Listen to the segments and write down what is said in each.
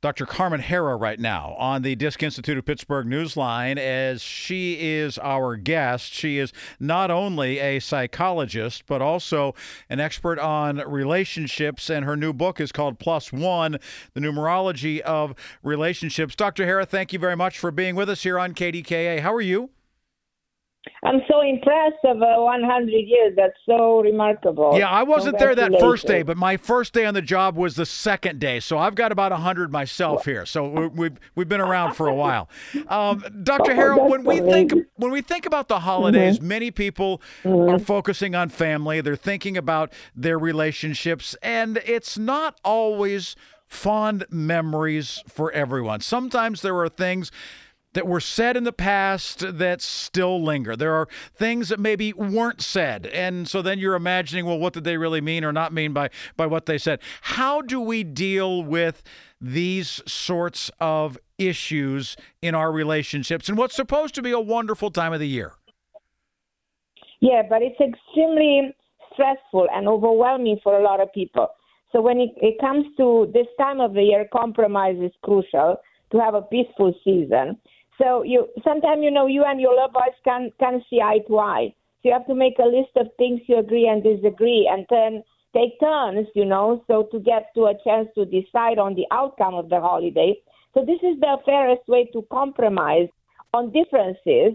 Dr. Carmen Harra right now on the Disc Institute of Pittsburgh Newsline as she is our guest. She is not only a psychologist, but also an expert on relationships, and her new book is called Plus One The Numerology of Relationships. Dr. Harra, thank you very much for being with us here on KDKA. How are you? I'm so impressed of uh, 100 years. That's so remarkable. Yeah, I wasn't there that first day, but my first day on the job was the second day. So I've got about 100 myself here. So we've we've been around for a while. Um, Dr. Oh, Harold, when we think when we think about the holidays, Mm-hmm. many people are focusing on family. They're thinking about their relationships, and it's not always fond memories for everyone. Sometimes there are things that were said in the past that still linger. There are things that maybe weren't said. And so then you're imagining, well, what did they really mean or not mean by, by what they said? How do we deal with these sorts of issues in our relationships and what's supposed to be a wonderful time of the year? Yeah, but it's extremely stressful and overwhelming for a lot of people. So when it, it comes to this time of the year, compromise is crucial to have a peaceful season. So you sometimes you know you and your loved ones can can see eye to eye. So you have to make a list of things you agree and disagree, and then take turns, you know, so to get to a chance to decide on the outcome of the holiday. So this is the fairest way to compromise on differences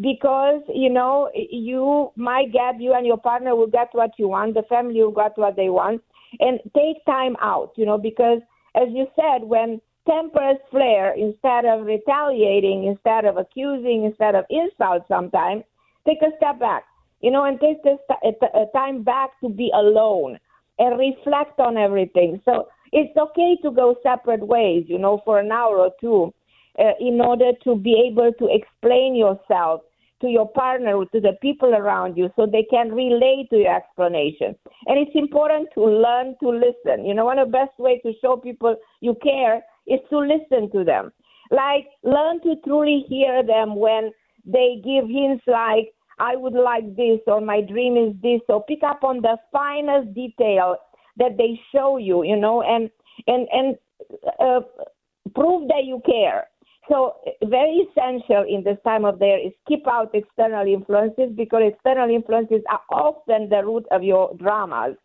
because you know you might get you and your partner will get what you want the family will get what they want and take time out you know because as you said when tempers flare instead of retaliating instead of accusing instead of insult sometimes take a step back you know and take this a time back to be alone and reflect on everything so it's okay to go separate ways you know for an hour or two uh, in order to be able to explain yourself to your partner, to the people around you, so they can relate to your explanation. And it's important to learn to listen. You know, one of the best ways to show people you care is to listen to them. Like, learn to truly hear them when they give hints like, I would like this, or my dream is this. So pick up on the finest detail that they show you, you know, and and and uh, prove that you care. So very essential in this time of year is keep out external influences because external influences are often the root of your dramas.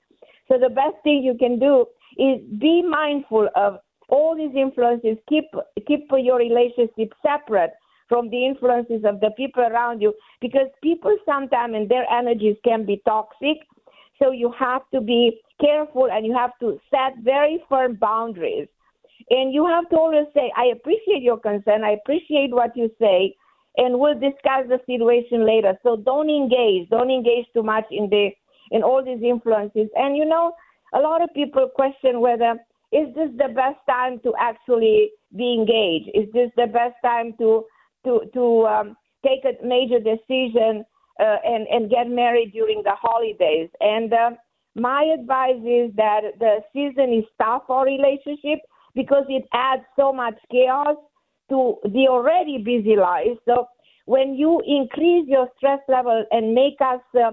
So the best thing you can do is be mindful of all these influences. Keep keep your relationship separate from the influences of the people around you because people sometimes and their energies can be toxic. So you have to be careful and you have to set very firm boundaries. And you have to always say, I appreciate your concern, I appreciate what you say, and we'll discuss the situation later. So don't engage, don't engage too much in the in all these influences. And you know, a lot of people question whether is this the best time to actually be engaged? Is this the best time to to to um, take a major decision uh, and and get married during the holidays? And uh, my advice is that the season is tough for relationship because it adds so much chaos to the already busy life. So when you increase your stress level and make us uh,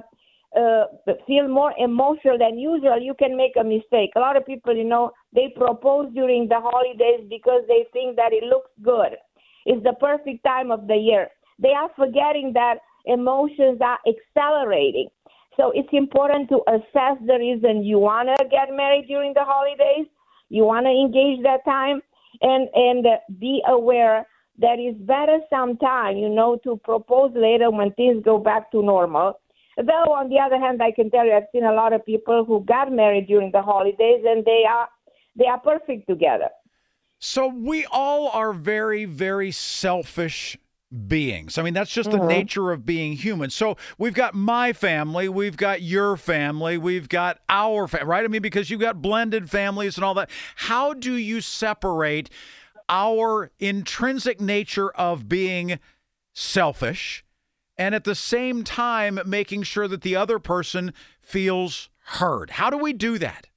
uh, feel more emotional than usual, you can make a mistake. A lot of people, you know, they propose during the holidays because they think that it looks good. It's the perfect time of the year. They are forgetting that emotions are accelerating. So it's important to assess the reason you want to get married during the holidays. You want to engage that time and and be aware that it's better sometime, you know, to propose later when things go back to normal. Though on the other hand, I can tell you, I've seen a lot of people who got married during the holidays, and they are they are perfect together. So we all are very, very selfish beings. I mean, that's just the mm-hmm. nature of being human. So we've got my family, we've got your family, we've got our family, right? I mean, because you've got blended families and all that. How do you separate our intrinsic nature of being selfish and at the same time making sure that the other person feels heard? How do we do that?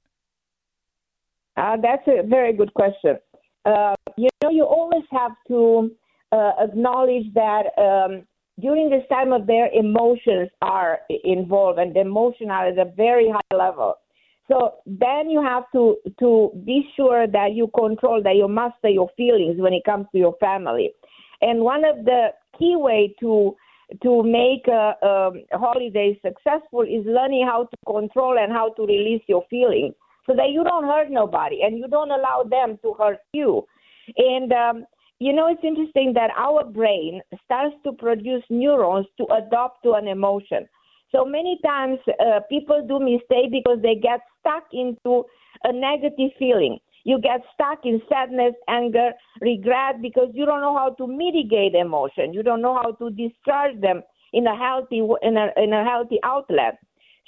Uh, that's a very good question. Uh, you know, you always have to uh, acknowledge that um, during this time of their emotions are involved and the emotion are at a very high level. So then you have to to be sure that you control that you master your feelings when it comes to your family. And one of the key way to to make a, a holiday successful is learning how to control and how to release your feelings so that you don't hurt nobody and you don't allow them to hurt you. And um, you know, it's interesting that our brain starts to produce neurons to adopt to an emotion. So many times uh, people do mistake because they get stuck into a negative feeling. You get stuck in sadness, anger, regret because you don't know how to mitigate emotion. You don't know how to discharge them in a healthy in a, in a healthy outlet.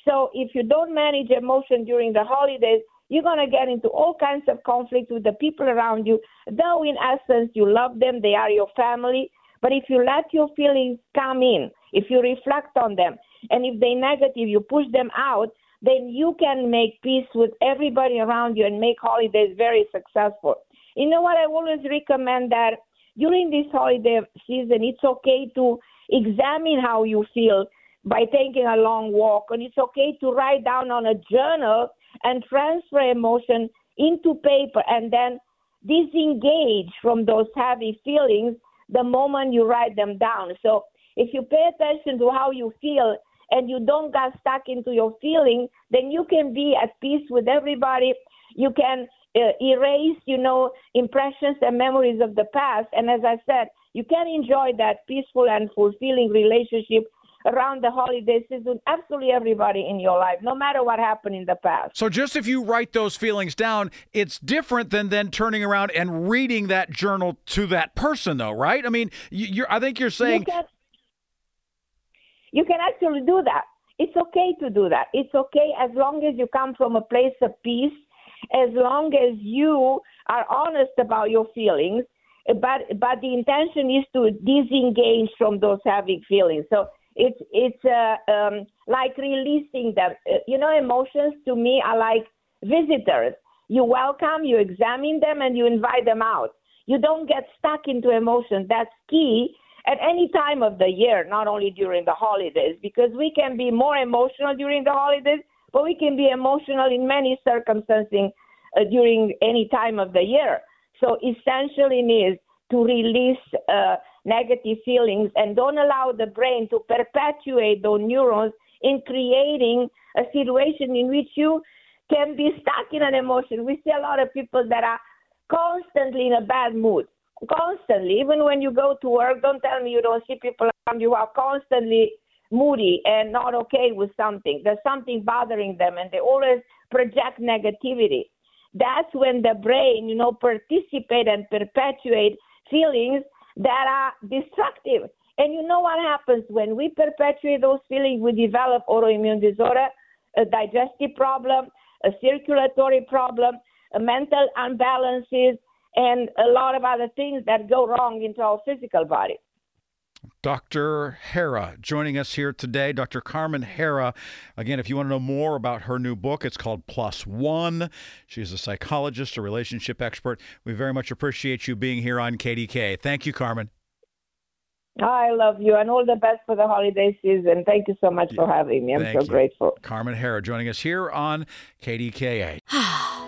So if you don't manage emotion during the holidays, you're going to get into all kinds of conflict with the people around you. Though, in essence, you love them, they are your family. But if you let your feelings come in, if you reflect on them, and if they're negative, you push them out, then you can make peace with everybody around you and make holidays very successful. You know what? I always recommend that during this holiday season, it's okay to examine how you feel by taking a long walk, and it's okay to write down on a journal and transfer emotion into paper and then disengage from those heavy feelings the moment you write them down. So if you pay attention to how you feel and you don't get stuck into your feeling, then you can be at peace with everybody. You can uh, erase, you know, impressions and memories of the past. And as I said, you can enjoy that peaceful and fulfilling relationship around the holiday season, absolutely everybody in your life, no matter what happened in the past. So just if you write those feelings down, it's different than then turning around and reading that journal to that person, though, right? I mean, you're, I think you're saying. You you can actually do that. It's okay to do that. It's okay as long as you come from a place of peace, as long as you are honest about your feelings but but the intention is to disengage from those heavy feelings. So it's it's uh, um, like releasing them. Uh, you know, emotions to me are like visitors. You welcome, you examine them, and you invite them out. You don't get stuck into emotions. That's key at any time of the year, not only during the holidays, because we can be more emotional during the holidays, but we can be emotional in many circumstances uh, during any time of the year. So essentially, is to release uh, negative feelings and don't allow the brain to perpetuate those neurons in creating a situation in which you can be stuck in an emotion. We see a lot of people that are constantly in a bad mood. Constantly, even when you go to work, don't tell me you don't see people around you are constantly moody and not okay with something. There's something bothering them, and they always project negativity. That's when the brain, you know, participate and perpetuate feelings that are destructive. And you know what happens when we perpetuate those feelings? We develop autoimmune disorder, a digestive problem, a circulatory problem, a mental imbalances, and a lot of other things that go wrong into our physical body. Dr. Harra joining us here today. Dr. Carmen Harra. Again, if you want to know more about her new book, it's called Plus One. She's a psychologist, a relationship expert. We very much appreciate you being here on KDK. Thank you, Carmen. I love you and all the best for the holiday season. Thank you so much for having me. I'm Thank so you. grateful. Carmen Harra joining us here on KDKA.